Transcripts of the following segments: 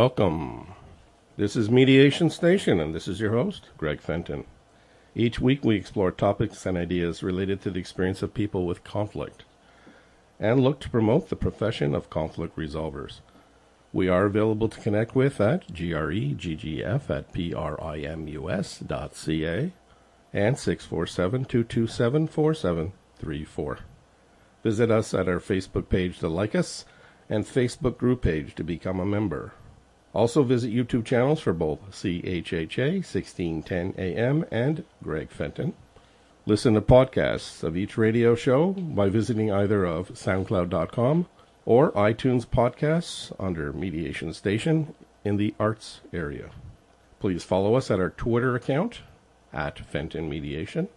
welcome. This is Mediation Station, and this is your host, Greg Fenton. Each week we explore topics and ideas related to the experience of people with conflict and look to promote the profession of conflict resolvers. We are available to connect with at greggf at primus dot ca and 647-227-4734. Visit us at our Facebook page to like us and Facebook group page to become a member. Also visit YouTube channels for both CHHA 1610 AM and Greg Fenton. Listen to podcasts of each radio show by visiting either of soundcloud.com or iTunes podcasts under Mediation Station in the arts area. Please follow us at our Twitter account at Fenton Mediation.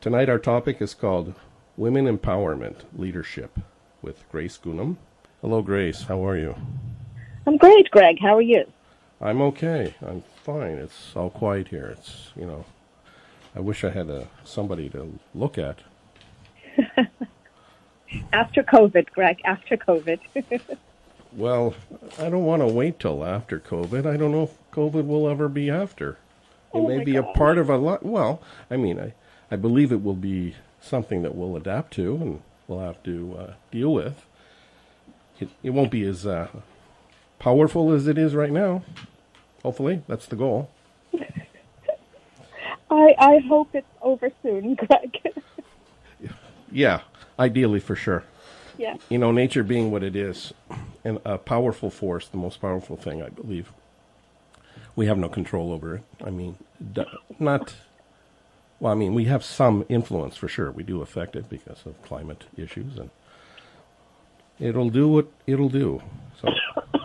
Tonight our topic is called Women Empowerment Leadership with Grace Ghunaim. Hello, Grace. How are you? I'm great, Greg. How are you? I'm okay. I'm fine. It's all quiet here. It's you know, I wish I had a somebody to look at. after COVID, Greg. After COVID. well, I don't want to wait till after COVID. I don't know if COVID will ever be after. It oh may be God. a part of a lot. Well, I mean, I I believe it will be something that we'll adapt to and we'll have to uh, deal with. It, it won't be as uh, powerful as it is right now. Hopefully, that's the goal. I I hope it's over soon, Greg. yeah, ideally for sure. Yeah. You know, nature being what it is, and a powerful force, the most powerful thing, I believe. We have no control over it. I mean, not. Well, I mean, we have some influence for sure. We do affect it because of climate issues, and it'll do what it'll do. So,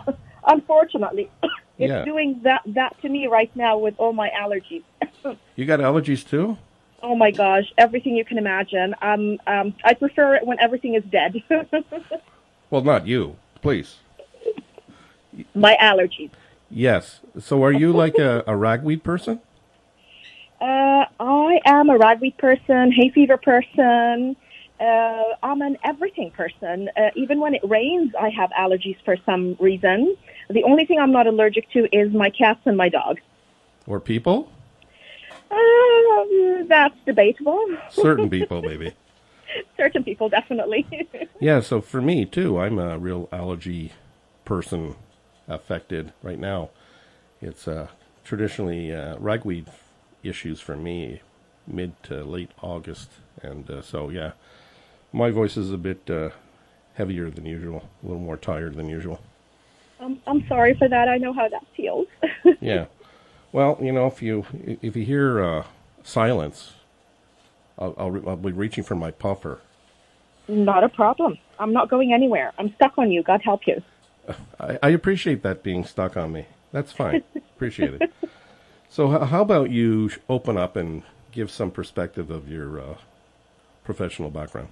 unfortunately, it's yeah. doing that that to me right now with all my allergies. you got allergies too? Oh my gosh, everything you can imagine. Um, um, I prefer it when everything is dead. well, not you, please. My allergies. Yes. So, are you like a, a ragweed person? Uh, I am a ragweed person, hay fever person. Uh, I'm an everything person. Uh, even when it rains, I have allergies for some reason. The only thing I'm not allergic to is my cats and my dog. Or people? Uh, that's debatable. Certain people, maybe. Certain people, definitely. yeah, so for me, too, I'm a real allergy person affected right now. It's uh, traditionally uh, ragweed issues for me mid to late August. And uh, so, yeah, my voice is a bit uh, heavier than usual, a little more tired than usual. Um, I'm sorry for that. I know how that feels. yeah. Well, you know, if you if you hear uh, silence, I'll, I'll, I'll be reaching for my puffer. Not a problem. I'm not going anywhere. I'm stuck on you. God help you. I, I appreciate that being stuck on me. That's fine. appreciate it. So, how about you open up and give some perspective of your uh, professional background?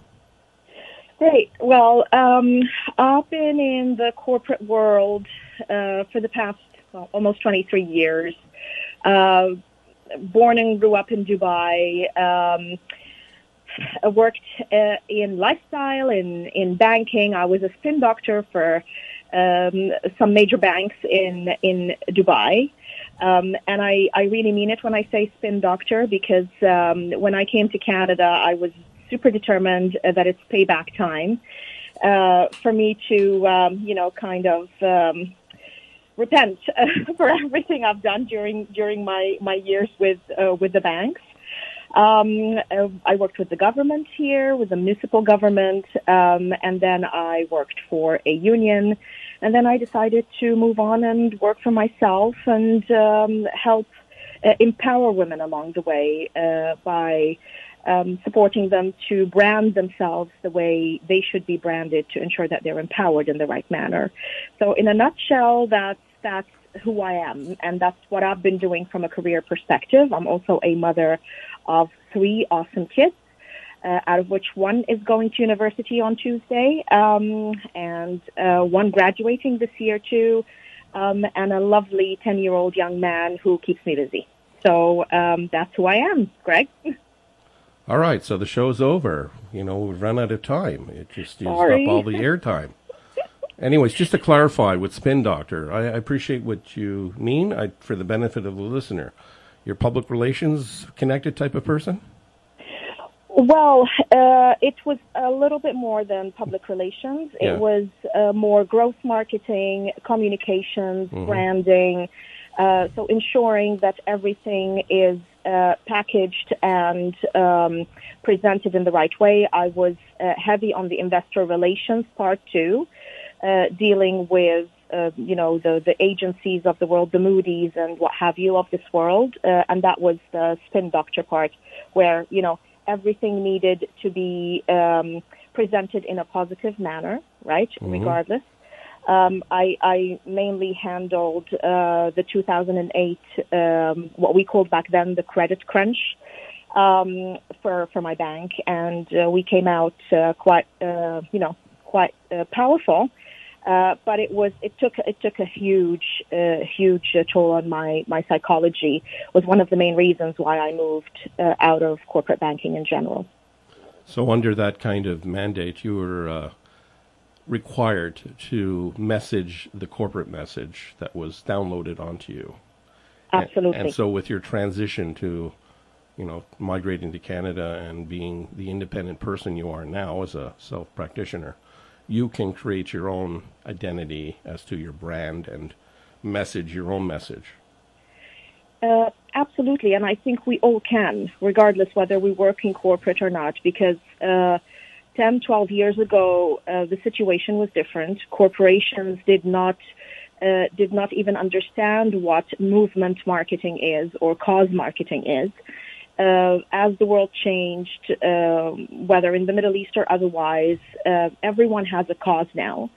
Great. Well, um, I've been in the corporate world uh, for the past well, almost 23 years. Uh, born and grew up in Dubai. Um, I worked uh, in lifestyle, in, in banking. I was a spin doctor for um, some major banks in in Dubai. Um, and I, I really mean it when I say spin doctor because um, when I came to Canada, I was super determined uh, that it's payback time uh, for me to, um, you know, kind of um, repent uh, for everything I've done during during my my years with uh, with the banks. Um, uh, I worked with the government here, with the municipal government, um, and then I worked for a union. And then I decided to move on and work for myself and um, help uh, empower women along the way uh, by um, supporting them to brand themselves the way they should be branded to ensure that they're empowered in the right manner. So, in a nutshell, that's that's who I am, and that's what I've been doing from a career perspective. I'm also a mother of three awesome kids, uh, out of which one is going to university on Tuesday, um, and uh, one graduating this year too, um, and a lovely 10 year old young man who keeps me busy. So um, that's who I am, Greg. All right, so the show's over. You know, we've run out of time. It just used Sorry. up all the airtime. Anyways, just to clarify with Spin Doctor, I, I appreciate what you mean. I, for the benefit of the listener, you're public relations connected type of person. Well, uh, it was a little bit more than public relations. Yeah. It was uh, more growth marketing, communications, Mhm. branding. Uh, so ensuring that everything is uh, packaged and um, presented in the right way. I was uh, heavy on the investor relations part too, uh, dealing with uh, you know the the agencies of the world, the Moody's and what have you of this world, uh, and that was the spin doctor part, where you know everything needed to be um, presented in a positive manner, right? Mhm. Regardless. Um, I, I mainly handled uh, the 2008, um, what we called back then the credit crunch um, for for my bank, and uh, we came out uh, quite, uh, you know, quite uh, powerful. Uh, but it was it took it took a huge huge toll on my my psychology. Was one of the main reasons why I moved out of corporate banking in general. So, under that kind of mandate, you were required to message the corporate message that was downloaded onto you. And- Absolutely. And, so, with your transition to, you know, migrating to Canada and being the independent person you are now as a self practitioner, you can create your own identity as to your brand and message your own message. Uh, absolutely, and I think we all can, regardless whether we work in corporate or not, because uh, 10, 12 years ago, uh, the situation was different. Corporations did not uh, did not even understand what movement marketing is or cause marketing is. Uh, as the world changed, uh, whether in the Middle East or otherwise, uh, everyone has a cause now.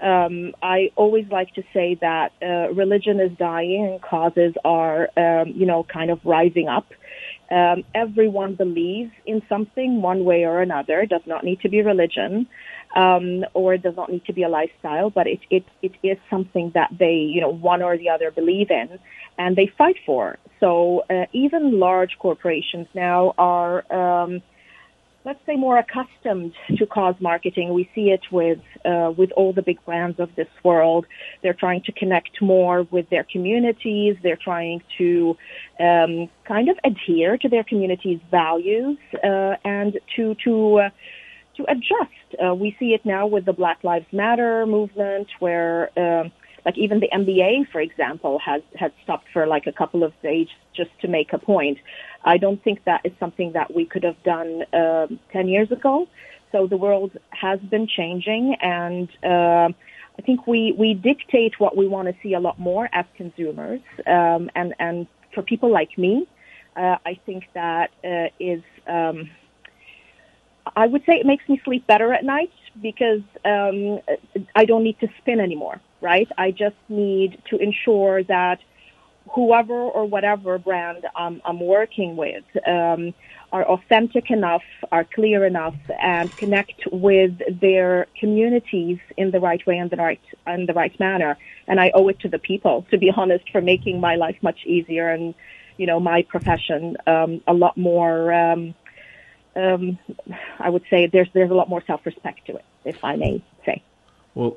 Um, I always like to say that uh, religion is dying and causes are, um, you know, kind of rising up. Um, everyone believes in something one way or another. It does not need to be religion, um, or it does not need to be a lifestyle, but it, it, it is something that they, you know, one or the other believe in and they fight for. So uh, even large corporations now are, um, let's say, more accustomed to cause marketing. We see it with uh, with all the big brands of this world. They're trying to connect more with their communities. They're trying to um, kind of adhere to their community's values uh, and to to uh, to adjust. Uh, we see it now with the Black Lives Matter movement, where um like even the NBA, for example, has has stopped for like a couple of days just to make a point. I don't think that is something that we could have done um, ten years ago. So the world has been changing, and uh, I think we we dictate what we want to see a lot more as consumers. Um, and and for people like me, uh, I think that uh, is. Um, I would say it makes me sleep better at night because um, I don't need to spin anymore, right? I just need to ensure that whoever or whatever brand I'm, I'm working with um, are authentic enough, are clear enough, and connect with their communities in the right way and the right in the right manner. And I owe it to the people, to be honest, for making my life much easier and you know my profession um, a lot more. Um, um, I would say there's there's a lot more self respect to it, if I may say. Well,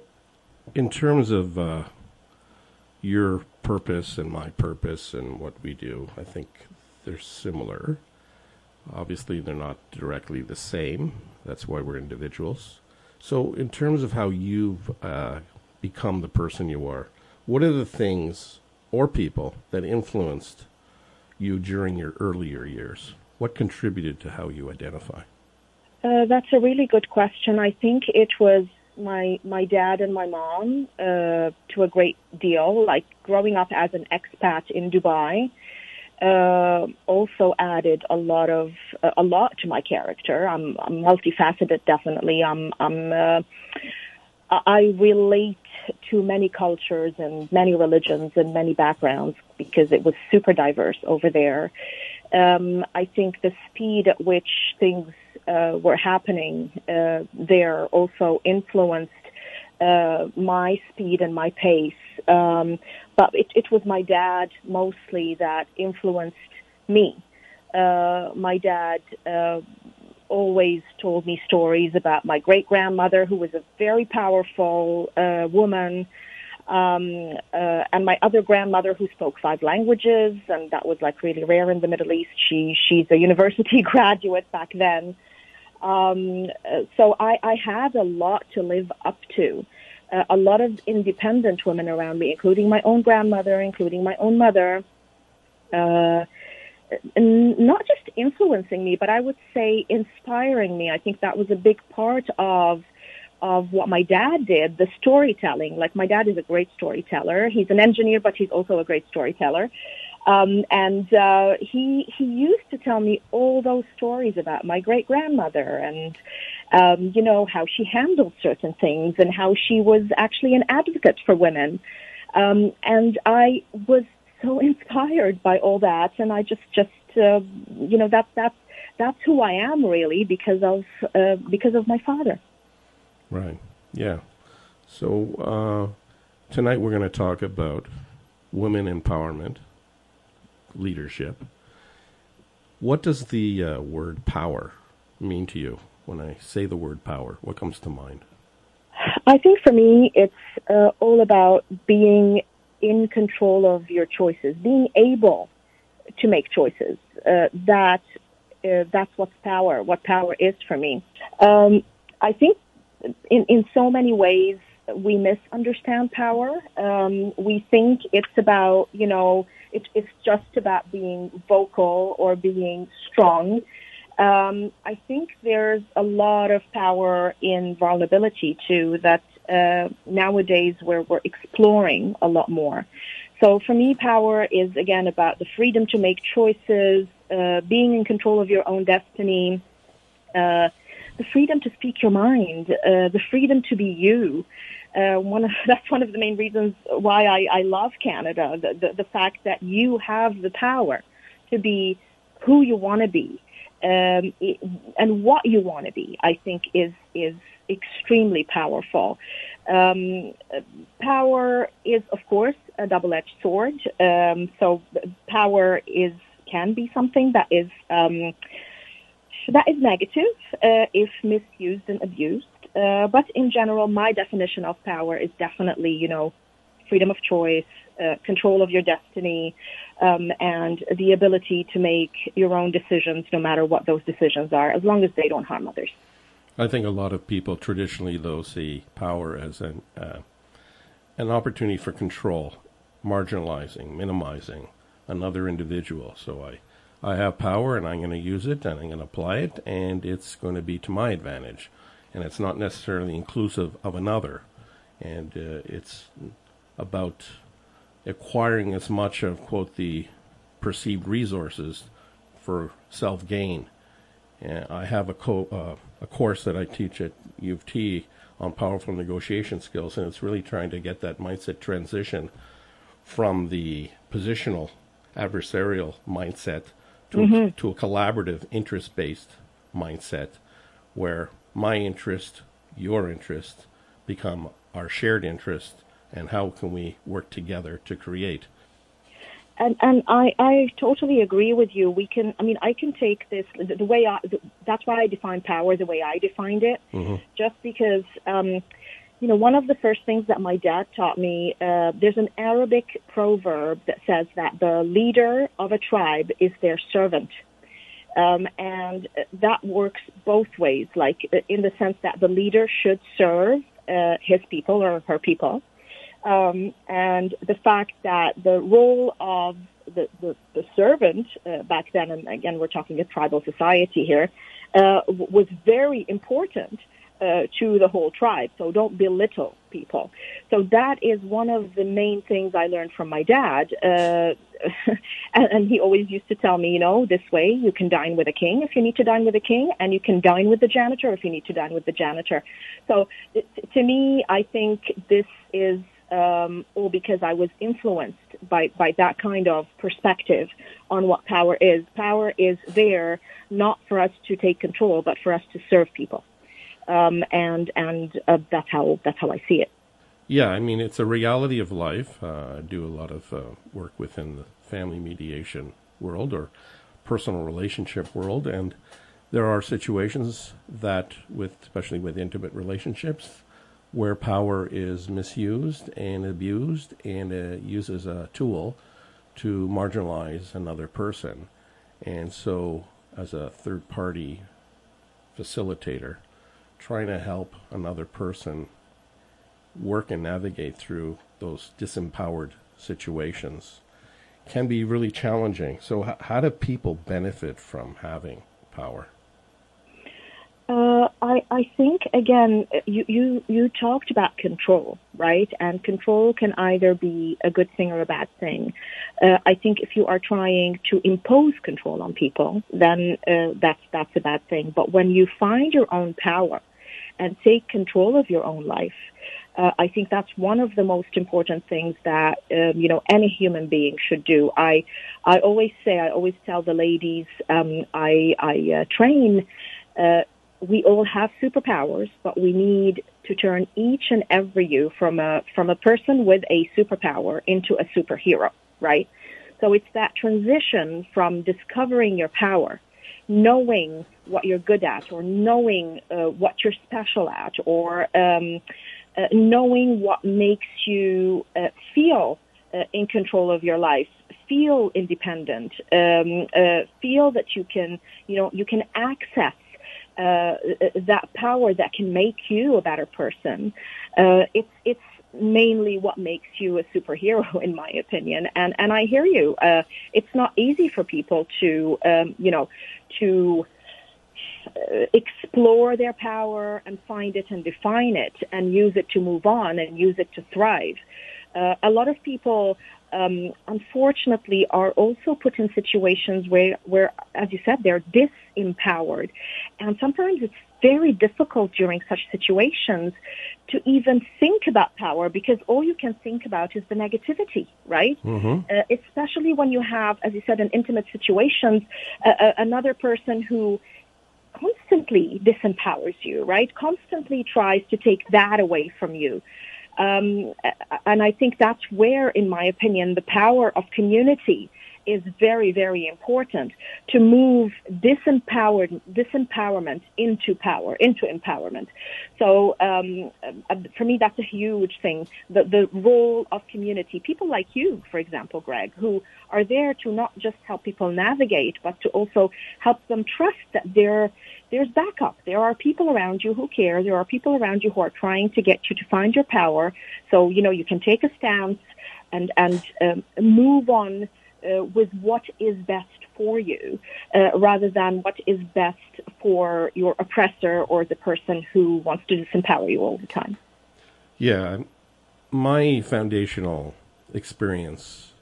in terms of uh, your purpose and my purpose and what we do, I think they're similar. Obviously, they're not directly the same. That's why we're individuals. So, in terms of how you've uh, become the person you are, what are the things or people that influenced you during your earlier years? What contributed to how you identify? Uh, that's a really good question. I think it was my my dad and my mom uh, to a great deal. Like growing up as an expat in Dubai, uh, also added a lot of uh, a lot to my character. I'm, I'm multifaceted, definitely. I'm I'm uh, I relate to many cultures and many religions and many backgrounds because it was super diverse over there. Um, I think the speed at which things uh, were happening uh, there also influenced uh, my speed and my pace. Um, but it, it was my dad mostly that influenced me. Uh, my dad uh, always told me stories about my great grandmother, who was a very powerful uh, woman, um, uh, and my other grandmother, who spoke five languages, and that was like really rare in the Middle East. She she's a university graduate back then, um, so I, I had a lot to live up to. Uh, a lot of independent women around me, including my own grandmother, including my own mother. Uh, not just influencing me, but I would say inspiring me. I think that was a big part of of what my dad did, the storytelling. Like my dad is a great storyteller. He's an engineer, but he's also a great storyteller. Um, and uh, he he used to tell me all those stories about my great grandmother and um, you know how she handled certain things and how she was actually an advocate for women. Um, and I was so inspired by all that, and I just just uh, you know that that's that's who I am really because of uh, because of my father. Right. Yeah. So uh, tonight we're going to talk about women empowerment, leadership. What does the uh, word power mean to you? When I say the word power, what comes to mind? I think for me, it's uh, all about being in control of your choices, being able to make choices. Uh, that uh, that's what's power. What power is for me. Um, I think in in so many ways we misunderstand power. Um, we think it's about you know it, it's just about being vocal or being strong. Um, I think there's a lot of power in vulnerability too that uh, nowadays where we're exploring a lot more. So for me, power is again about the freedom to make choices, uh, being in control of your own destiny, uh, the freedom to speak your mind, uh, the freedom to be you. Uh, one of, that's one of the main reasons why I, I love Canada. The, the, the fact that you have the power to be who you want to be um, and what you want to be. I think is is extremely powerful. Um, power is, of course, a double-edged sword. Um, so power is can be something that is um, that is negative uh, if misused and abused. Uh, but in general, my definition of power is definitely, you know, freedom of choice, uh, control of your destiny, um, and the ability to make your own decisions, no matter what those decisions are, as long as they don't harm others. I think a lot of people traditionally, though, see power as an uh, an opportunity for control, marginalizing, minimizing another individual. So I, I have power, and I'm going to use it, and I'm going to apply it, and it's going to be to my advantage, and it's not necessarily inclusive of another, and uh, it's about acquiring as much of quote the perceived resources for self gain. And I have a co- uh, a course that I teach at U of T on powerful negotiation skills, and it's really trying to get that mindset transition from the positional adversarial mindset to, mm-hmm. a, to a collaborative interest based mindset where my interest, your interest become our shared interest, and how can we work together to create and and I I totally agree with you. We can I mean I can take this the, the way I the, that's why I define power the way I defined it. Mm-hmm. Just because um, you know one of the first things that my dad taught me uh, there's an Arabic proverb that says that the leader of a tribe is their servant. Um, and that works both ways, like in the sense that the leader should serve uh, his people or her people, um, and the fact that the role of the, the, the servant uh, back then, and again, we're talking a tribal society here, uh, was very important uh, to the whole tribe. So don't belittle people. So that is one of the main things I learned from my dad. Uh, and, and he always used to tell me, you know, this way you can dine with a king if you need to dine with a king, and you can dine with the janitor if you need to dine with the janitor. So to me, I think this is um, or because I was influenced by, by that kind of perspective on what power is. Power is there not for us to take control, but for us to serve people, um, and and uh, that's how that's how I see it. Yeah, I mean it's a reality of life. Uh, I do a lot of uh, work within the family mediation world or personal relationship world, and there are situations that, with especially with intimate relationships, where power is misused and abused and uh, a tool to marginalize another person. And so, as a third party facilitator, trying to help another person work and navigate through those disempowered situations can be really challenging. So, how do people benefit from having power? Uh, I, I think again, you, you you talked about control, right? And control can either be a good thing or a bad thing. Uh, I think if you are trying to impose control on people, then uh, that's that's a bad thing. But when you find your own power and take control of your own life, uh, I think that's one of the most important things that um, you know any human being should do. I I always say I always tell the ladies um, I I uh, train. Uh, we all have superpowers, but we need to turn each and every you from a from a person with a superpower into a superhero, right? So it's that transition from discovering your power, knowing what you're good at, or knowing uh, what you're special at, or um, uh, knowing what makes you uh, feel uh, in control of your life, feel independent, um, uh, feel that you can, you know, you can access uh, that power that can make you a better person. Uh, it's it's mainly what makes you a superhero, in my opinion. And and I hear you. Uh, it's not easy for people to um, you know to uh, explore their power and find it and define it and use it to move on and use it to thrive. Uh, a lot of people um, unfortunately are also put in situations where, where, as you said, they're disempowered. And sometimes it's very difficult during such situations to even think about power because all you can think about is the negativity, right? Mm-hmm. Uh, especially when you have, as you said, in intimate situations, uh, uh, another person who constantly disempowers you, right? Constantly tries to take that away from you. Um, and I think that's where, in my opinion, the power of community is very, very important to move disempowered, disempowerment into power, into empowerment. So um, uh, for me, that's a huge thing. The, the role of community, people like you, for example, Greg, who are there to not just help people navigate, but to also help them trust that there, there's backup. There are people around you who care. There are people around you who are trying to get you to find your power. So, you know, you can take a stance and, and um, move on uh, with what is best for you uh, rather than what is best for your oppressor or the person who wants to disempower you all the time. Yeah, my foundational experience,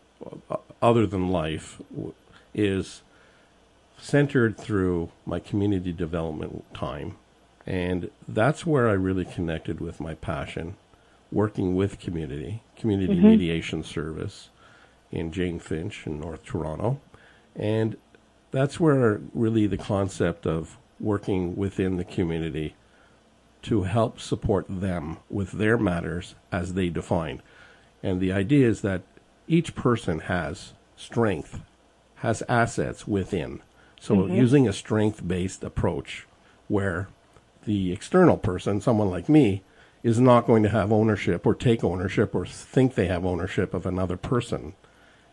uh, other than life, is centered through my community development time. And that's where I really connected with my passion, working with community, community mm-hmm. mediation service in Jane Finch in North Toronto. And that's where really the concept of working within the community to help support them with their matters as they define. And the idea is that each person has strength, has assets within. So mm-hmm. using a strength based approach where the external person, someone like me, is not going to have ownership or take ownership or think they have ownership of another person.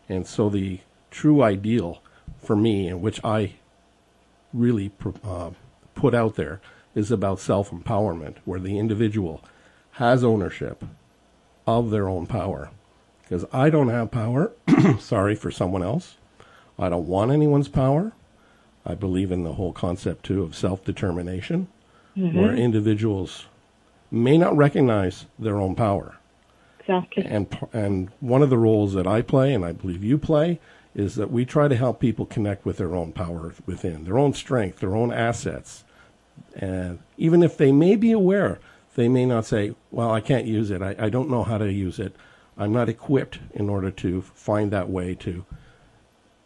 And so the true ideal for me, and which I really uh, put out there, is about self empowerment, where the individual has ownership of their own power. Because I don't have power, sorry, for someone else. I don't want anyone's power. I believe in the whole concept, too, of self determination, mm-hmm. where individuals may not recognize their own power. Exactly. And and one of the roles that I play, and I believe you play, is that we try to help people connect with their own power within, their own strength, their own assets, and even if they may be aware, they may not say, "Well, I can't use it. I, I don't know how to use it. I'm not equipped in order to find that way to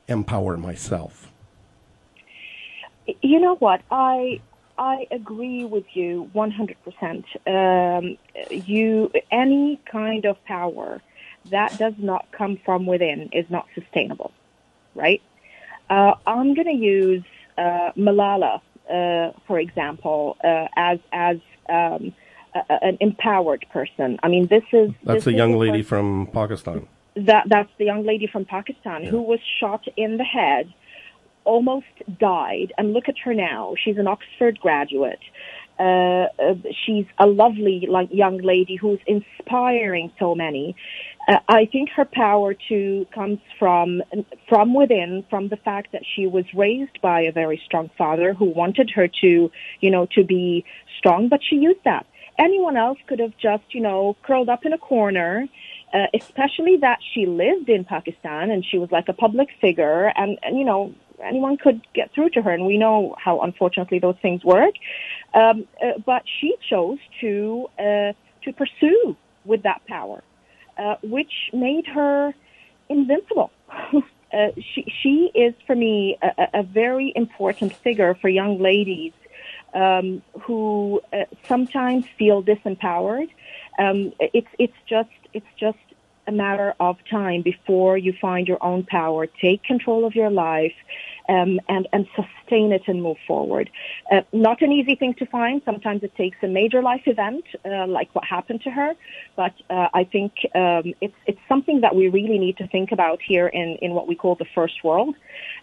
empower myself." You know what I I agree with you 100%. Um, you, any kind of power that does not come from within is not sustainable, right? Uh, I'm going to use uh, Malala uh, for example, uh, as as um, a, an empowered person. I mean, this is that's this a young lady person- from Pakistan. that that's the young lady from Pakistan who was shot in the head, almost died, and look at her now. She's an Oxford graduate. Uh, uh, she's a lovely like young lady who's inspiring so many. Uh, I think her power too comes from from within, from the fact that she was raised by a very strong father who wanted her to, you know, to be strong, but she used that. Anyone else could have just, you know, curled up in a corner uh, especially that she lived in Pakistan and she was like a public figure and, and you know anyone could get through to her and we know how unfortunately those things work um, uh, but she chose to uh, to pursue with that power uh, which made her invincible uh, she she is for me a, a- very important figure for young ladies um, who uh, sometimes feel disempowered. Um, it's it's just it's just a matter of time before you find your own power, take control of your life, um, and and sustain it and move forward. Uh, not an easy thing to find. Sometimes it takes a major life event, uh, like what happened to her. But uh, I think um, it's it's something that we really need to think about here in in what we call the first world.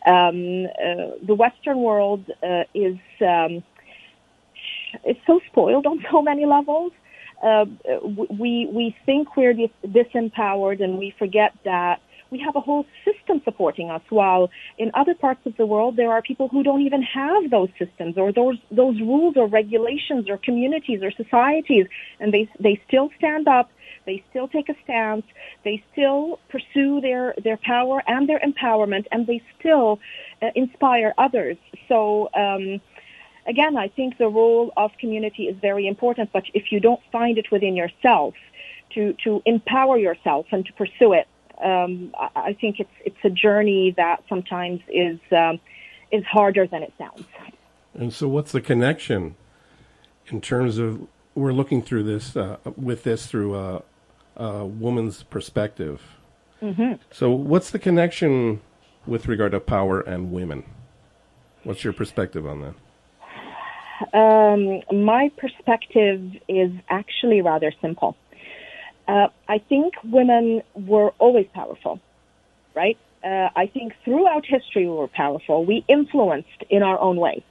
Um, uh, the Western world uh, is. Um, it's so spoiled on so many levels. Uh, we we think we're dis- disempowered, and we forget that we have a whole system supporting us. While in other parts of the world, there are people who don't even have those systems, or those those rules, or regulations, or communities, or societies, and they they still stand up. They still take a stance. They still pursue their their power and their empowerment, and they still uh, inspire others. So. Um, again, I think the role of community is very important, but if you don't find it within yourself to, to empower yourself and to pursue it, um, I, I think it's, it's a journey that sometimes is, um, is harder than it sounds. And so, what's the connection in terms of we're looking through this uh, with this through a, a woman's perspective? Mm-hmm. So, what's the connection with regard to power and women? What's your perspective on that? Um, my perspective is actually rather simple. Uh, I think women were always powerful, right? Uh, I think throughout history we were powerful. We influenced in our own way.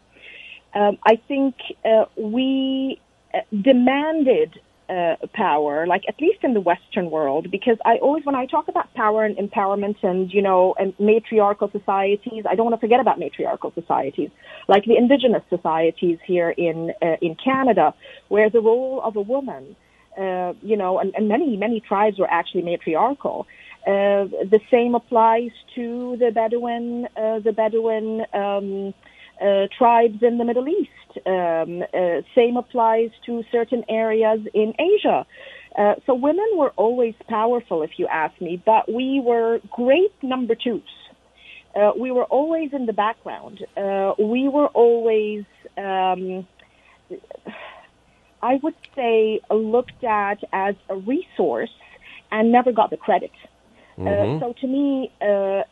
Um, I think uh, we uh, demanded uh, power, like at least in the Western world, because I always, when I talk about power and empowerment and, you know, and matriarchal societies, I don't want to forget about matriarchal societies, like the indigenous societies here in, uh, in Canada, where the role of a woman, uh, you know, and, and many, many tribes were actually matriarchal. Uh, the same applies to the Bedouin, uh, the Bedouin, um, uh, tribes in the Middle East. Um, uh, same applies to certain areas in Asia. Uh, so women were always powerful, if you ask me, but we were great number twos. Uh, we were always in the background. Uh, we were always, um, I would say, looked at as a resource and never got the credit. Uh, so to me, uh, uh,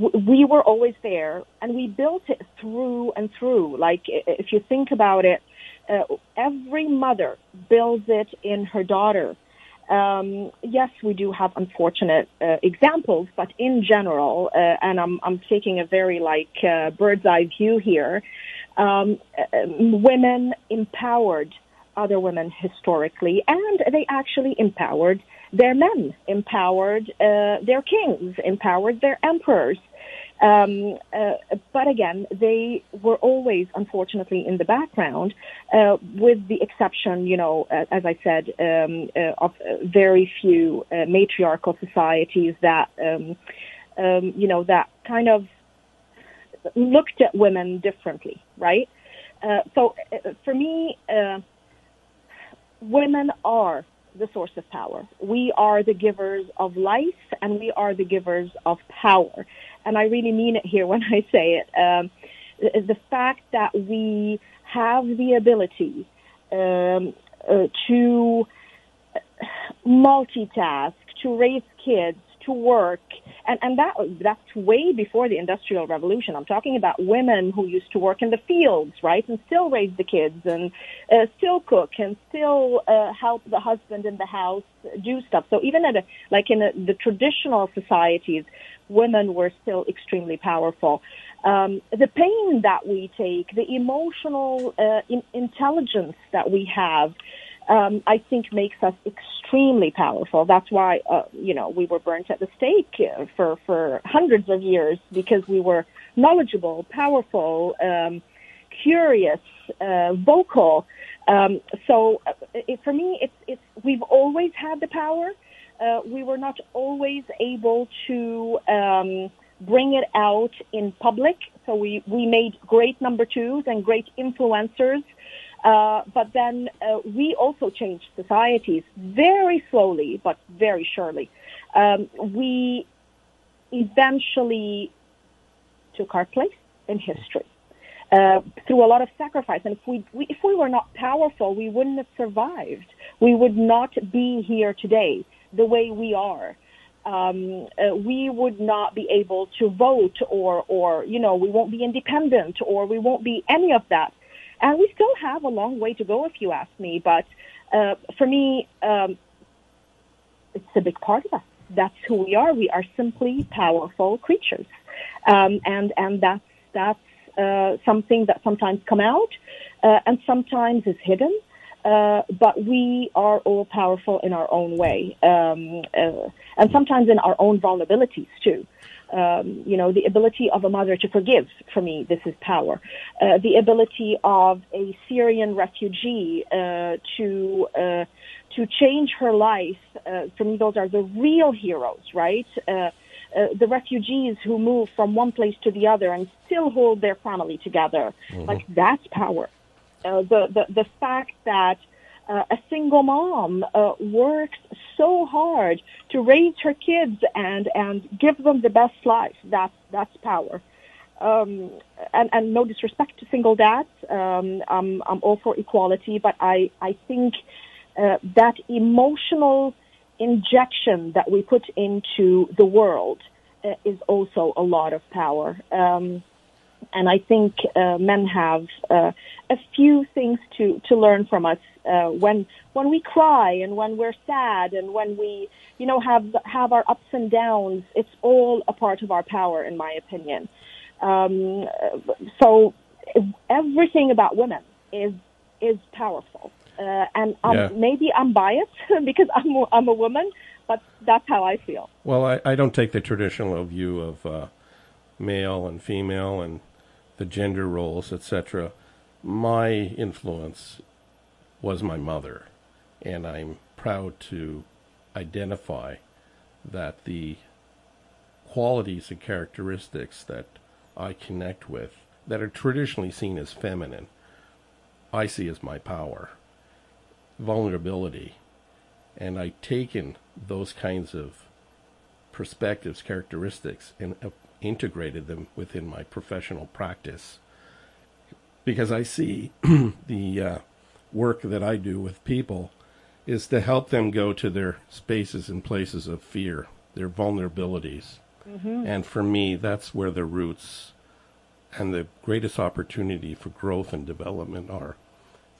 w- we were always there, and we built it through and through. Like if you think about it, uh, every mother builds it in her daughter. Um, yes, we do have unfortunate uh, examples, but in general, uh, and I'm I'm taking a very like uh, bird's eye view here. Um, uh, women empowered other women historically, and they actually empowered their men, empowered uh, their kings, empowered their emperors. Um, uh, but again, they were always, unfortunately, in the background, uh, with the exception, you know, uh, as I said, um, uh, of very few uh, matriarchal societies that, um, um, you know, that kind of looked at women differently, right? So for me, women are the source of power. We are the givers of life and we are the givers of power. And I really mean it here when I say it. Um, the fact that we have the ability um, uh, to multitask, to raise kids, to work, and and that that's way before the industrial revolution. I'm talking about women who used to work in the fields, right, and still raise the kids and uh, still cook and still uh, help the husband in the house do stuff. So even at a, like in a, the traditional societies, women were still extremely powerful. Um, the pain that we take, the emotional uh, in- intelligence that we have, um, I think makes us extremely powerful. That's why, uh, you know, we were burnt at the stake uh, for, for hundreds of years because we were knowledgeable, powerful, um, curious, uh, vocal. Um, so uh, it, for me, it's, it's, we've always had the power. Uh, we were not always able to, um, bring it out in public. So we, we made great number twos and great influencers uh, but then uh, we also changed societies very slowly, but very surely. Um, we eventually took our place in history uh, through a lot of sacrifice. And if we, we, if we were not powerful, we wouldn't have survived. We would not be here today the way we are. Um, uh, we would not be able to vote or, or, you know, we won't be independent or we won't be any of that and we still have a long way to go, if you ask me. But uh, for me, um, it's a big part of us. That's who we are. We are simply powerful creatures, um, and and that's that's uh, something that sometimes come out uh, and sometimes is hidden. Uh, but we are all powerful in our own way, um, uh, and sometimes in our own vulnerabilities too um, you know, the ability of a mother to forgive, for me, this is power. Uh, the ability of a Syrian refugee uh, to uh, to change her life, uh, for me, those are the real heroes, right? Uh, uh, the refugees who move from one place to the other and still hold their family together, mm-hmm. like that's power. the the the fact that uh, a single mom uh, works so hard to raise her kids and and give them the best life. That's that's power. Um, and, and no disrespect to single dads. Um, I'm I'm all for equality, but I I think uh, that emotional injection that we put into the world uh, is also a lot of power. Um, and I think uh, men have uh, a few things to, to learn from us uh, when when we cry and when we're sad and when we you know have have our ups and downs. It's all a part of our power, in my opinion. Um, so everything about women is is powerful, uh, and um, yeah. maybe I'm biased because I'm a, I'm a woman, but that's how I feel. Well, I, I don't take the traditional view of uh, male and female and the gender roles, etc. My influence was my mother, and I'm proud to identify that the qualities and characteristics that I connect with that are traditionally seen as feminine, I see as my power, vulnerability, and I've taken those kinds of perspectives, characteristics, and integrated them within my professional practice because I see the uh, work that I do with people is to help them go to their spaces and places of fear, their vulnerabilities. Mm-hmm. And for me, that's where the roots and the greatest opportunity for growth and development are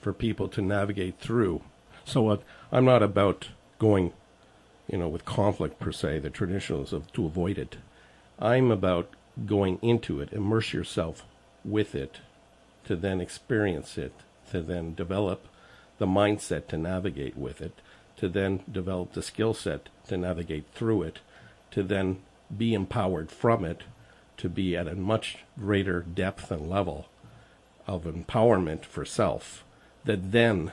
for people to navigate through. So uh, I'm not about going, you know, with conflict per se, the traditionals of to avoid it. I'm about going into it, immerse yourself with it, to then experience it, to then develop the mindset to navigate with it, to then develop the skill set to navigate through it, to then be empowered from it, to be at a much greater depth and level of empowerment for self, that then,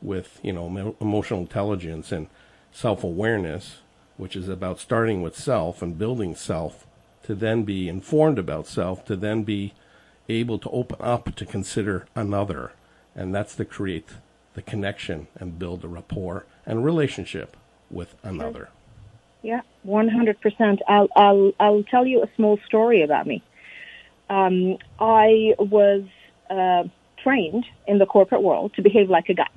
with you know emotional intelligence and self awareness, which is about starting with self and building self, to then be informed about self, to then be able to open up to consider another. And that's to create the connection and build a rapport and relationship with another. Yeah, 100%. I'll, I'll, I'll tell you a small story about me. Um, I was uh, trained in the corporate world to behave like a guy,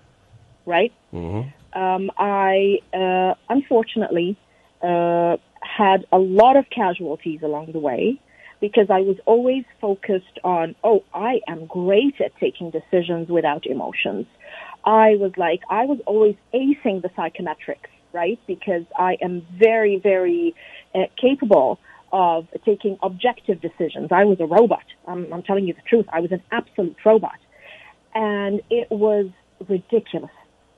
right? Mm-hmm. Um, I uh, unfortunately uh, had a lot of casualties along the way because I was always focused on, oh, I am great at taking decisions without emotions. I was like, I was always acing the psychometrics, right? Because I am very, very uh, capable of taking objective decisions. I was a robot. I'm, I'm telling you the truth. I was an absolute robot. And it was ridiculous.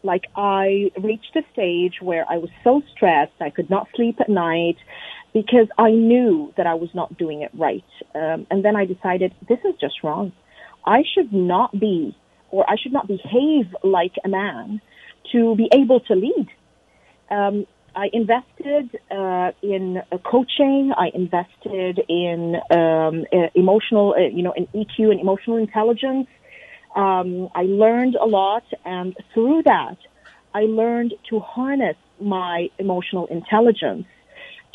Like I reached a stage where I was so stressed, I could not sleep at night because I knew that I was not doing it right. Um, and then I decided this is just wrong. I should not be, or I should not behave like a man to be able to lead. Um, I invested uh, in uh, coaching. I invested in um, uh, emotional, you know, in EQ and emotional intelligence. Um, I learned a lot, and through that, I learned to harness my emotional intelligence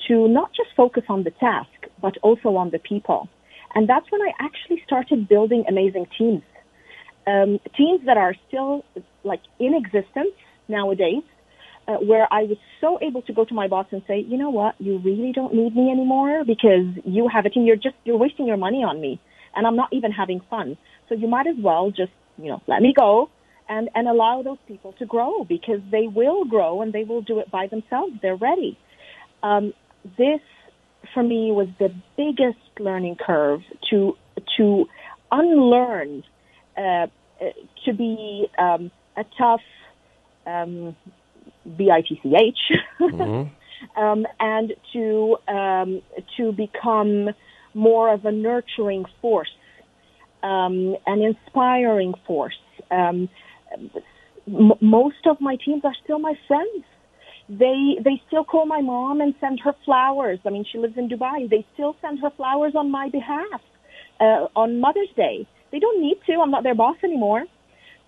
to not just focus on the task, but also on the people. And that's when I actually started building amazing teams. Um, teams that are still like in existence nowadays, uh, where I was so able to go to my boss and say, you know what, you really don't need me anymore because you have a team. You're just, you're wasting your money on me and I'm not even having fun. So you might as well just, you know, let me go and, and allow those people to grow because they will grow and they will do it by themselves. They're ready. Um, this for me was the biggest learning curve to to unlearn uh, to be um, a tough um, bitch mm-hmm. um, and to um, to become more of a nurturing force um, an inspiring force um, m- most of my teams are still my friends they they still call my mom and send her flowers. I mean, she lives in Dubai. They still send her flowers on my behalf uh, on Mother's Day. They don't need to. I'm not their boss anymore.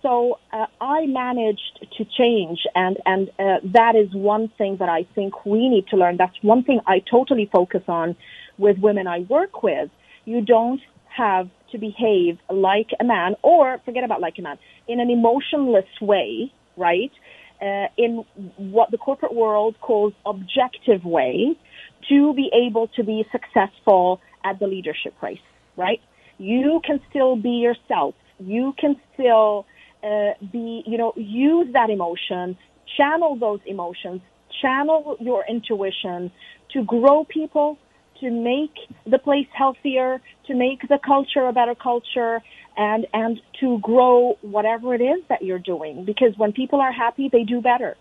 So uh, I managed to change, and and uh, that is one thing that I think we need to learn. That's one thing I totally focus on with women I work with. You don't have to behave like a man, or forget about like a man, in an emotionless way, right? uh, in what the corporate world calls objective way to be able to be successful at the leadership race, right? You can still be yourself. You can still uh, be, you know, use that emotion, channel those emotions, channel your intuition to grow people, to make the place healthier, to make the culture a better culture, and and to grow whatever it is that you're doing. Because when people are happy, they do better,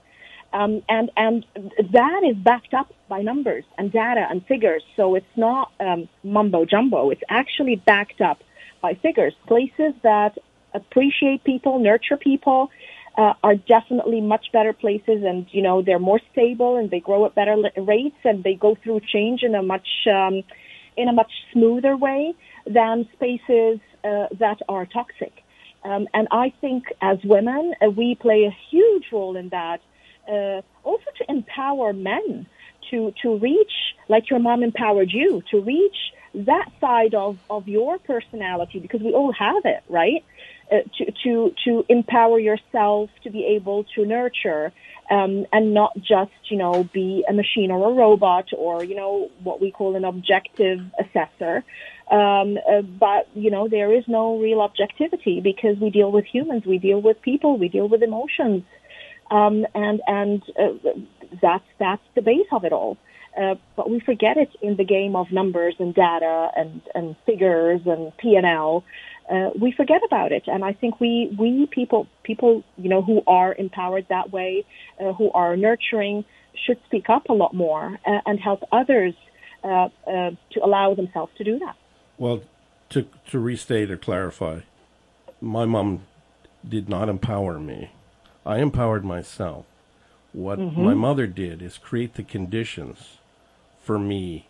um, and and that is backed up by numbers and data and figures. So it's not um, mumbo jumbo. It's actually backed up by figures. Places that appreciate people, nurture people, uh, are definitely much better places and, you know, they're more stable and they grow at better rates and they go through change in a much, um, in a much smoother way than spaces uh, that are toxic. Um, and I think as women, uh, we play a huge role in that, uh, also to empower men to, to reach, like your mom empowered you, to reach that side of, of your personality because we all have it, right? Uh, to, to, to empower yourself to be able to nurture um, and not just, you know, be a machine or a robot or, you know, what we call an objective assessor. Um, uh, but, you know, there is no real objectivity because we deal with humans, we deal with people, we deal with emotions. Um, and and uh, that's, that's the base of it all. Uh, but we forget it in the game of numbers and data and, and figures and P&L uh, we forget about it. And I think we, we people, people, you know, who are empowered that way, uh, who are nurturing, should speak up a lot more uh, and help others uh, uh, to allow themselves to do that. Well, to to restate or clarify, my mom did not empower me. I empowered myself. What mm-hmm. my mother did is create the conditions for me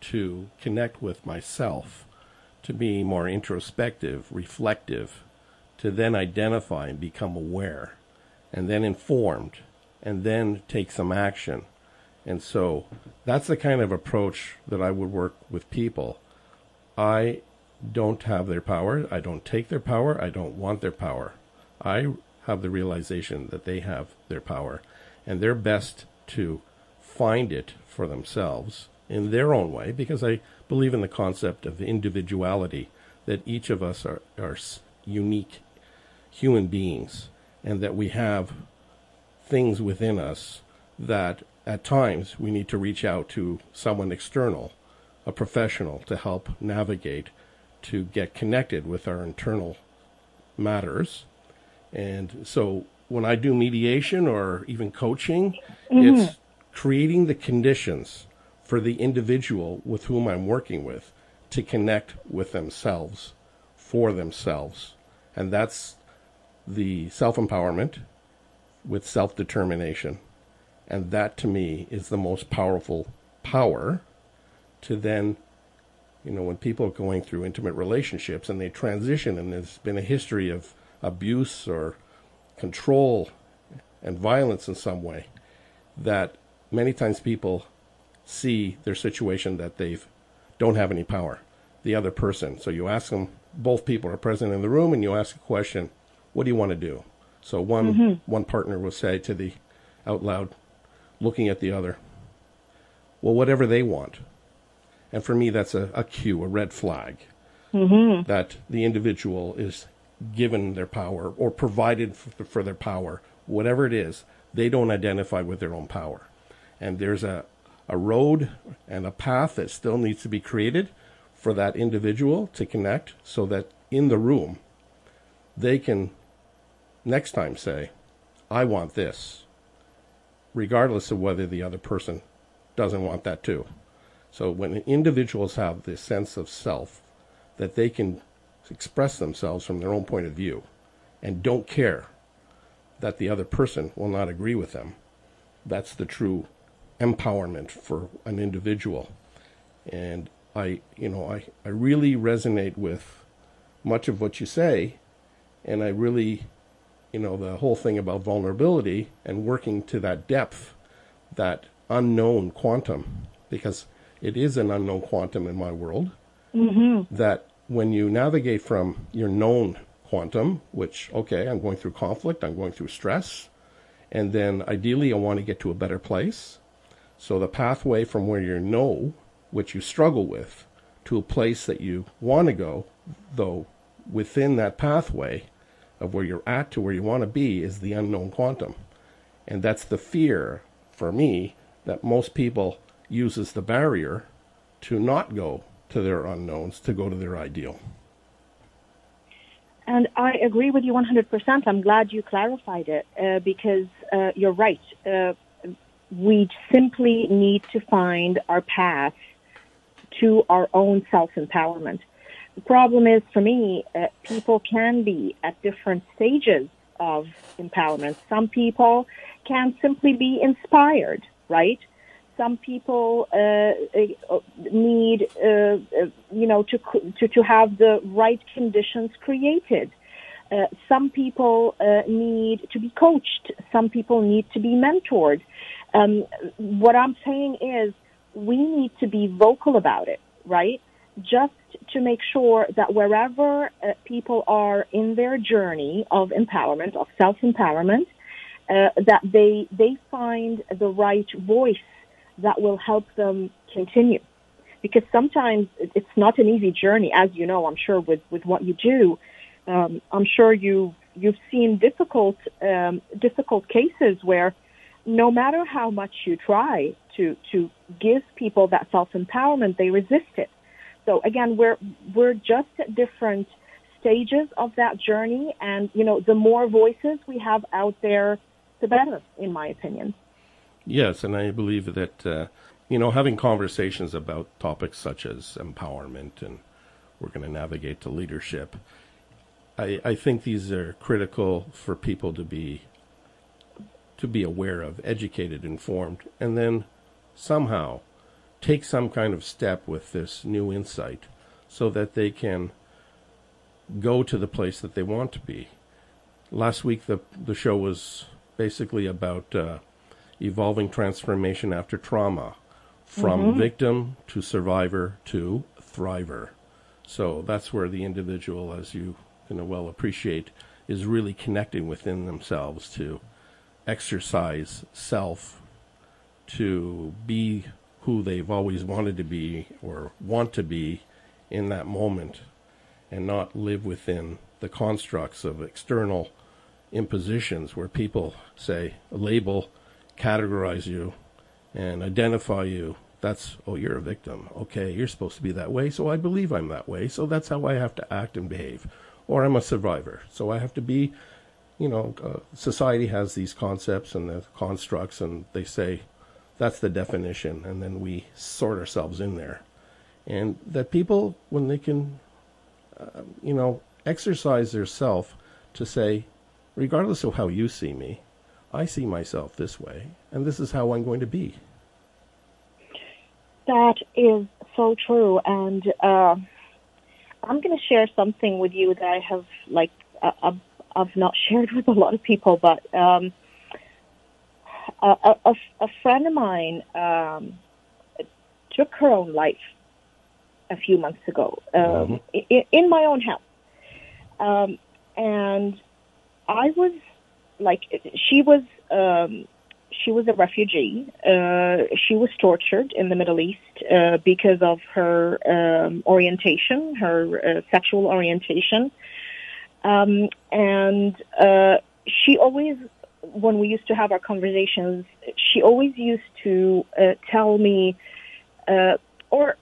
to connect with myself to be more introspective, reflective, to then identify and become aware, and then informed, and then take some action. And so that's the kind of approach that I would work with people. I don't have their power. I don't take their power. I don't want their power. I have the realization that they have their power, and they're best to find it for themselves in their own way because I believe in the concept of individuality, that each of us are, are unique human beings and that we have things within us that at times we need to reach out to someone external, a professional, to help navigate, to get connected with our internal matters. And so when I do mediation or even coaching, mm-hmm. it's creating the conditions for the individual with whom I'm working with to connect with themselves for themselves. And that's the self empowerment with self determination. And that to me is the most powerful power to then, you know, when people are going through intimate relationships and they transition and there's been a history of abuse or control and violence in some way, that many times people see their situation that they don't have any power, the other person. So you ask them, both people are present in the room, and you ask a question, what do you want to do? So one mm-hmm. one partner will say to the out loud, looking at the other, well, whatever they want. And for me, that's a, a cue, a red flag, mm-hmm. that the individual is given their power or provided for, for their power, whatever it is, they don't identify with their own power. And there's a, a road and a path that still needs to be created for that individual to connect so that in the room they can next time say, I want this, regardless of whether the other person doesn't want that too. So when individuals have this sense of self that they can express themselves from their own point of view and don't care that the other person will not agree with them, that's the true empowerment for an individual. And I, you know, I, I really resonate with much of what you say, and I really, you know, the whole thing about vulnerability and working to that depth, that unknown quantum, because it is an unknown quantum in my world, mm-hmm. that when you navigate from your known quantum, which, okay, I'm going through conflict, I'm going through stress, and then ideally I want to get to a better place. So the pathway from where you know, which you struggle with, to a place that you want to go, though within that pathway of where you're at to where you want to be is the unknown quantum. And that's the fear for me that most people uses the barrier to not go to their unknowns to go to their ideal. And I agree with you 100%. I'm glad you clarified it uh, because uh, you're right. Uh, we simply need to find our path to our own self empowerment. The problem is for me, uh, people can be at different stages of empowerment. Some people can simply be inspired, right? some people uh, uh need, uh, uh, you know, to, to, to have the right conditions created. Uh, some people uh, need to be coached. Some people need to be mentored. Um, what I'm saying is we need to be vocal about it, right? Just to make sure that wherever people are in their journey of empowerment, of self-empowerment, that they, they find the right voice that will help them continue. Because sometimes it's not an easy journey, as you know, I'm sure with, with what you do. Um, I'm sure you, you've seen difficult, um, difficult cases where no matter how much you try to, to give people that self-empowerment, they resist it. So again, we're, we're just at different stages of that journey. And, you know, the more voices we have out there, the better, in my opinion. Yes, and I believe that uh, you know having conversations about topics such as empowerment and we're going to navigate to leadership. I, I think these are critical for people to be to be aware of, educated, informed, and then somehow take some kind of step with this new insight so that they can go to the place that they want to be. Last week, the the show was basically about uh, evolving transformation after trauma from mm-hmm. victim to survivor to thriver. So that's where the individual, as you, you know, well appreciate, is really connecting within themselves to exercise self, to be who they've always wanted to be or want to be in that moment and not live within the constructs of external impositions where people say label, categorize you, and identify you. That's, oh, you're a victim. Okay, you're supposed to be that way, so I believe I'm that way, so that's how I have to act and behave. Or I'm a survivor, so I have to be, you know, uh, society has these concepts and the constructs, and they say that's the definition, and then we sort ourselves in there. And that people, when they can, uh, you know, exercise their self to say, regardless of how you see me, I see myself this way, and this is how I'm going to be. That is so true, and uh, I'm going to share something with you that I have, like, uh, I've not shared with a lot of people, but um, a, a, a, friend of mine um, took her own life a few months ago um, mm-hmm. in, in, my own house, um, and I was like, she was um, she was a refugee. Uh, she was tortured in the Middle East uh, because of her um, orientation, her uh, sexual orientation, um, and uh, she always, when we used to have our conversations, she always used to uh, tell me, uh, or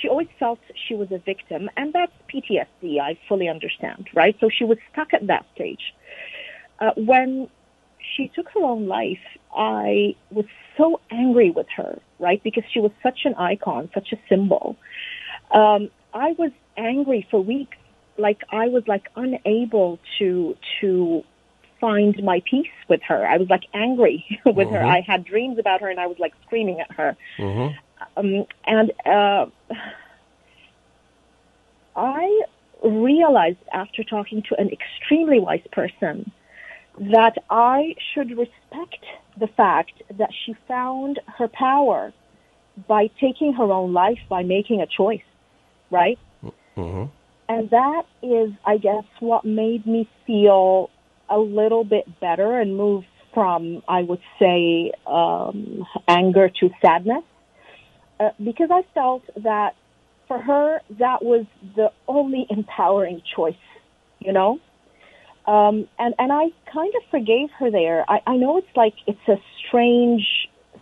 she always felt she was a victim, and that's PTSD. I fully understand, right? So she was stuck at that stage. when she took her own life, I was so angry with her, right? Because she was such an icon, such a symbol. Um, I was angry for weeks. Like I was like unable to to find my peace with her. I was like angry with her. Mm-hmm. I had dreams about her, and I was like screaming at her. Mm-hmm. Um, and uh, I realized after talking to an extremely wise person that I should respect the fact that she found her power by taking her own life, by making a choice, right? Mm-hmm. And that is, I guess, what made me feel a little bit better and move from, I would say, um, anger to sadness. Uh, because I felt that for her, that was the only empowering choice, you know? Um, and, and I kind of forgave her there. I, I know it's like, it's a strange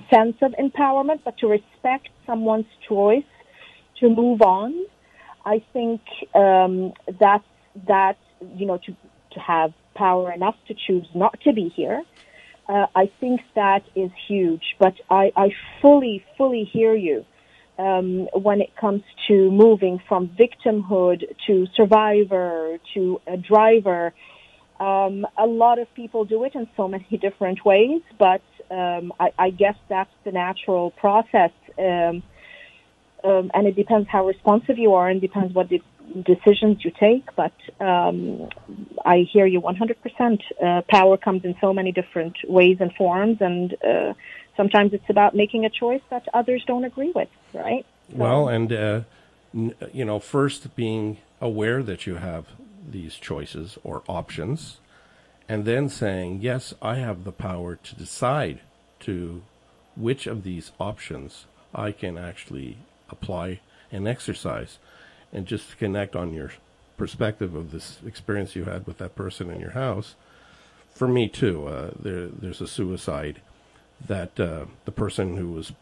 sense of empowerment, but to respect someone's choice to move on, I think, um, that's, that, you know, to, to have power enough to choose not to be here. Uh, I think that is huge, but I, I fully, fully hear you. Um, when it comes to moving from victimhood to survivor to a thriver, um, a lot of people do it in so many different ways, but um, I, I, guess that's the natural process. Um, um and it depends how responsive you are and depends what de- decisions you take. But um, I hear you 100%. Uh, power comes in so many different ways and forms, and uh, sometimes it's about making a choice that others don't agree with, right? So, well, and, uh, you know, first being aware that you have these choices or options, and then saying, yes, I have the power to decide to which of these options I can actually apply and exercise. And just to connect on your perspective of this experience you had with that person in your house, for me too, uh, there, there's a suicide that uh, the person who was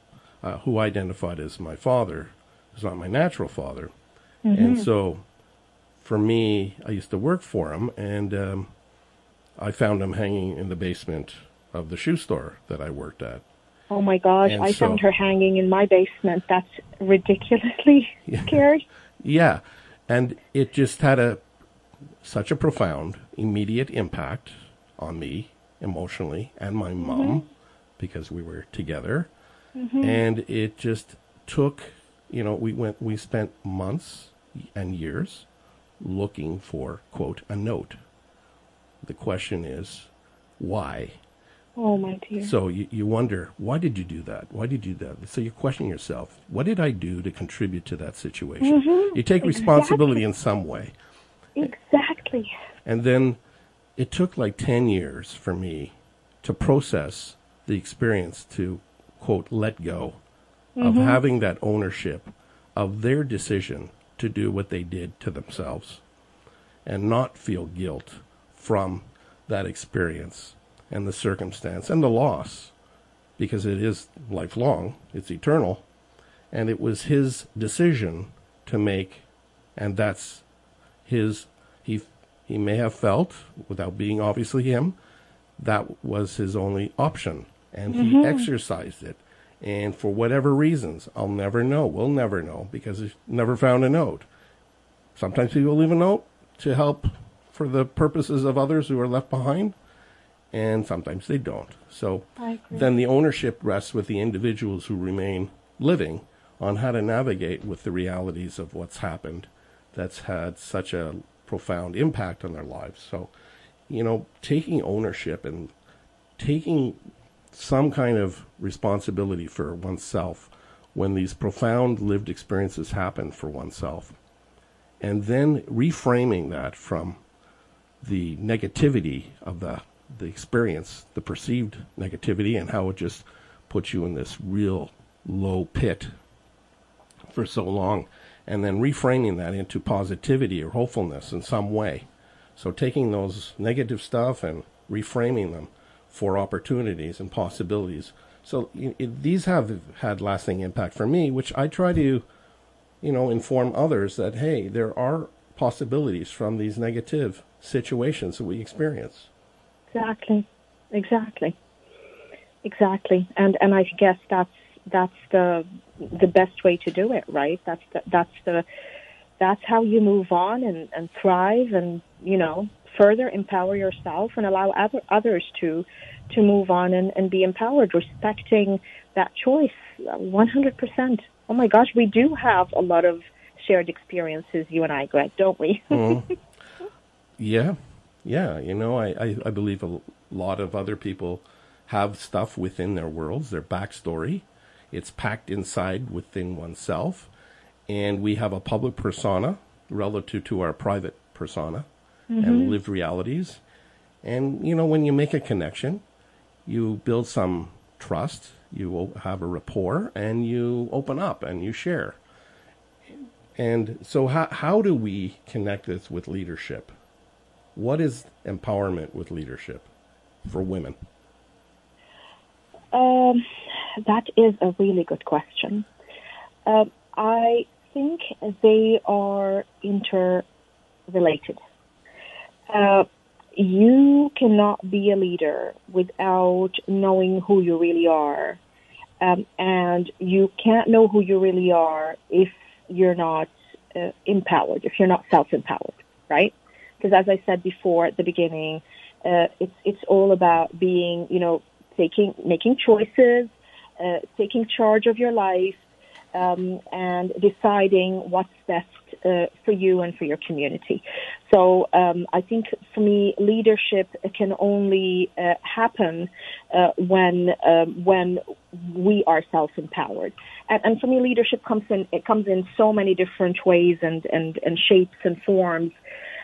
uh, who identified as my father is not my natural father, mm-hmm. and so for me, I used to work for him, and um, I found him hanging in the basement of the shoe store that I worked at. Oh my gosh, and I so, found her hanging in my basement. That's ridiculously yeah, scary. Yeah, and it just had a such a profound, immediate impact on me emotionally and my mm-hmm. mom because we were together, mm-hmm. and it just took. You know, we went. We spent months and years looking for, quote, a note. The question is, why? Oh, my dear. So you, you wonder, why did you do that? Why did you do that? So you question yourself, what did I do to contribute to that situation? Mm-hmm. You take responsibility in some way. Exactly. And then it took like 10 years for me to process the experience to, quote, let go of having that ownership of their decision to do what they did to themselves and not feel guilt from that experience and the circumstance and the loss because it is lifelong, it's eternal, and it was his decision to make and that's his he he may have felt without being obviously him that was his only option and he mm-hmm. exercised it and for whatever reasons i'll never know we'll never know because he never found a note. Sometimes people leave a note to help for the purposes of others who are left behind and sometimes they don't. So then the ownership rests with the individuals who remain living on how to navigate with the realities of what's happened that's had such a profound impact on their lives. So, you know, taking ownership and taking some kind of responsibility for oneself when these profound lived experiences happen for oneself, and then reframing that from the negativity of the the experience, the perceived negativity, and how it just puts you in this real low pit for so long, and then reframing that into positivity or hopefulness in some way. So taking those negative stuff and reframing them for opportunities and possibilities. So it, these have had lasting impact for me, which I try to, you know, inform others that hey, there are possibilities from these negative situations that we experience. Exactly, exactly, exactly. And and I guess that's that's the the best way to do it, right? That's the, that's the that's how you move on and and thrive, and you know further empower yourself and allow other others to to move on and, and be empowered, respecting that choice, one hundred percent. Oh my gosh, we do have a lot of shared experiences, you and I, Greg, don't we? Mm-hmm. Yeah, yeah. You know, I, I, I believe a lot of other people have stuff within their worlds, their backstory. It's packed inside within oneself. And we have a public persona relative to our private persona and lived realities. And, you know, when you make a connection, you build some trust, you have a rapport, and you open up and you share. And so, how, how do we connect this with leadership? What is empowerment with leadership for women? Um, that is a really good question. Um, I think they are interrelated. Uh, you cannot be a leader without knowing who you really are. Um, and you can't know who you really are if you're not uh, empowered, if you're not self-empowered, right? Because as I said before at the beginning, uh, it's it's all about being, you know, taking making choices, uh, taking charge of your life, um, and deciding what's best uh, for you and for your community. So um, I think for me, leadership can only uh, happen uh, when um, when we are self-empowered. And, and for me, leadership comes in it comes in so many different ways and and, and shapes and forms.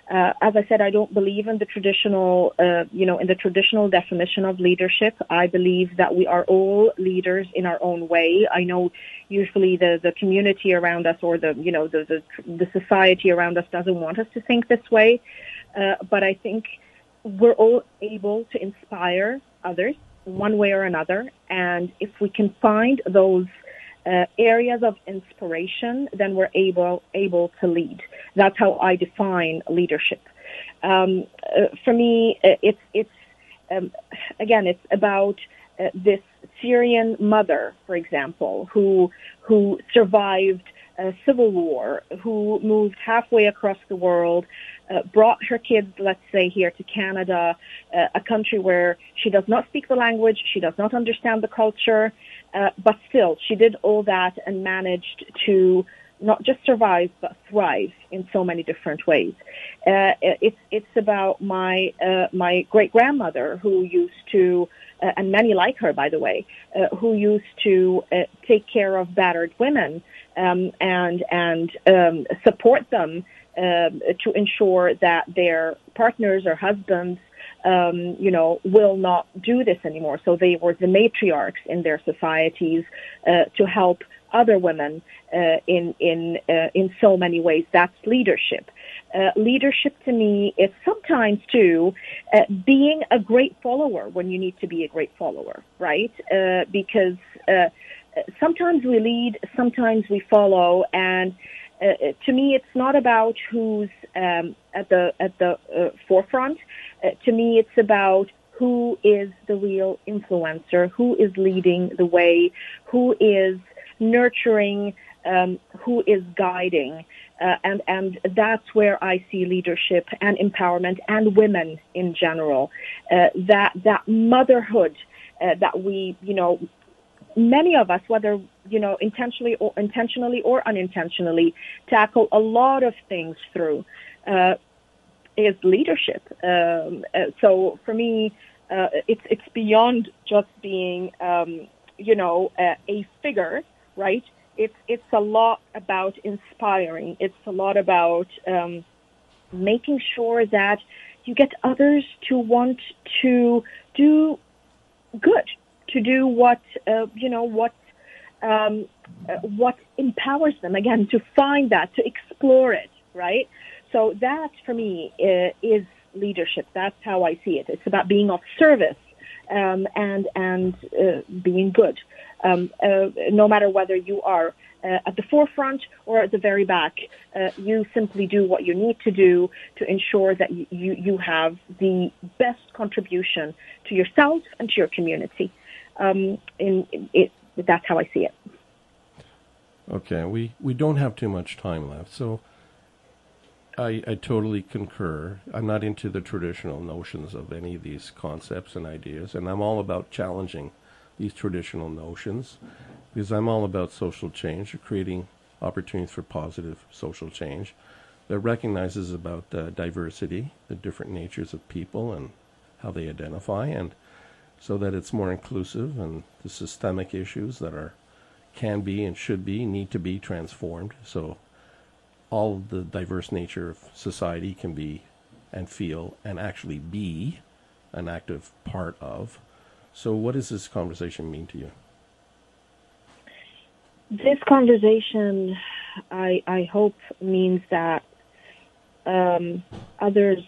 Uh, as I said, I don't believe in the traditional, uh, you know, in the traditional definition of leadership. I believe that we are all leaders in our own way. I know usually the, the community around us or the, you know, the, the, the society around us doesn't want us to think this way. Uh, but I think we're all able to inspire others one way or another. And if we can find those uh, areas of inspiration, then we're able able to lead. That's how I define leadership. Um, uh, for me, uh, it's it's um, again, it's about uh, this Syrian mother, for example, who who survived a civil war, who moved halfway across the world, uh, brought her kids, let's say, here to Canada, uh, a country where she does not speak the language, she does not understand the culture, uh, but still, she did all that and managed to not just survive but thrive in so many different ways. Uh, it's it's about my uh, my great grandmother who used to, uh, and many like her, by the way, uh, who used to uh, take care of battered women um, and and um, support them um, to ensure that their partners or husbands um, you know, will not do this anymore. So they were the matriarchs in their societies uh, to help other women uh, in in uh, in so many ways. That's leadership. Uh, leadership to me is sometimes too uh, being a great follower when you need to be a great follower, right? Uh, because uh, sometimes we lead, sometimes we follow, and uh, to me, it's not about who's um, at the at the uh, forefront. to me, it's about who is the real influencer, who is leading the way, who is nurturing, um, who is guiding. Uh, and and that's where I see leadership and empowerment and women in general. Uh, that that motherhood uh, that we you know many of us, whether you know intentionally or intentionally or unintentionally, tackle a lot of things through uh, is leadership. Um, uh, so for me, uh, it's it's beyond just being um, you know a figure, right? it's it's a lot about inspiring. It's a lot about um, making sure that you get others to want to do good, to do what uh, you know what um, uh, what empowers them. Again, to find that, to explore it, right? So that for me uh, is leadership. That's how I see it. It's about being of service um, and and uh, being good um, uh, no matter whether you are uh, at the forefront or at the very back. Uh, you simply do what you need to do to ensure that you, you have the best contribution to yourself and to your community. Um, in, it, that's how I see it. Okay, we, we don't have too much time left, so I, I totally concur. I'm not into the traditional notions of any of these concepts and ideas, and I'm all about challenging these traditional notions because I'm all about social change, creating opportunities for positive social change that recognizes about uh, diversity, the different natures of people and how they identify, and so that it's more inclusive and the systemic issues that are can be and should be need to be transformed. So all the diverse nature of society can be and feel and actually be an active part of so, what does this conversation mean to you? This conversation, I, I hope, means that um, others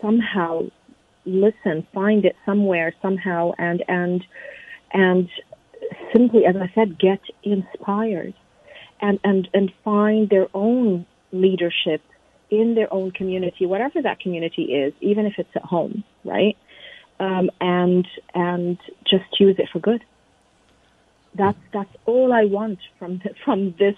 somehow listen, find it somewhere, somehow, and and and simply, as I said, get inspired, and and and find their own leadership in their own community, whatever that community is, even if it's at home, right? um, and and just use it for good. That's that's all I want from from this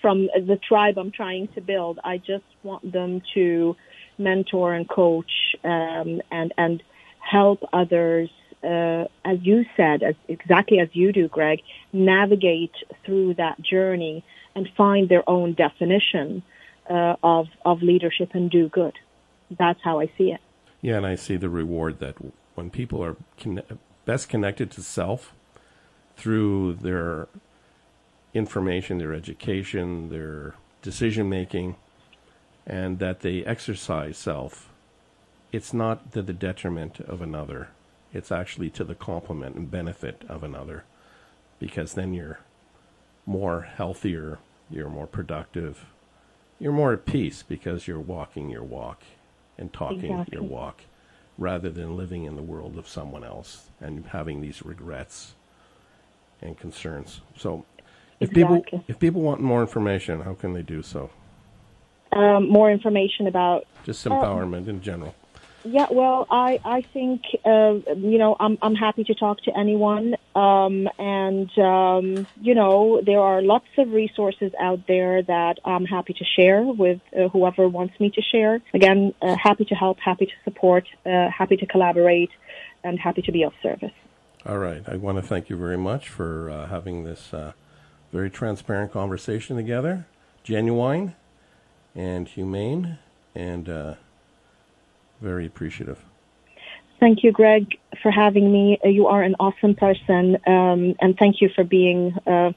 from the tribe I'm trying to build. I just want them to mentor and coach um, and and help others, uh, as you said, as exactly as you do, Greg, navigate through that journey and find their own definition uh, of of leadership and do good. That's how I see it. Yeah, and I see the reward that when people are con- best connected to self through their information, their education, their decision making, and that they exercise self, it's not to the detriment of another. It's actually to the complement and benefit of another because then you're more healthier, you're more productive, you're more at peace because you're walking your walk and talking exactly. your walk rather than living in the world of someone else and having these regrets and concerns. So, if exactly. people if people want more information, how can they do so? Um, more information about just empowerment uh, in general. Yeah, well, I I think uh, you know I'm I'm happy to talk to anyone, um, and um, you know there are lots of resources out there that I'm happy to share with uh, whoever wants me to share. Again, uh, happy to help, happy to support, uh, happy to collaborate, and happy to be of service. All right, I want to thank you very much for uh, having this uh, very transparent conversation together, genuine and humane and uh, very appreciative. Thank you, Greg, for having me. Uh, you are an awesome person, um, and thank you for being uh,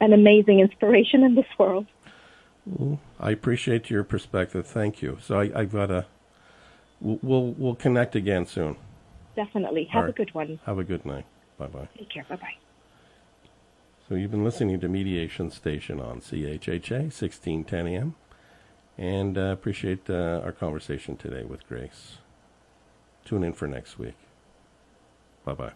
an amazing inspiration in this world. I appreciate your perspective. Thank you. So I, have got a. We'll we'll connect again soon. Definitely. Have right. a good one. Have a good night. Bye bye. Take care. Bye bye. So you've been listening to Mediation Station on CHHA 1610 AM. And uh, appreciate uh, our conversation today with Grace. Tune in for next week. Bye bye.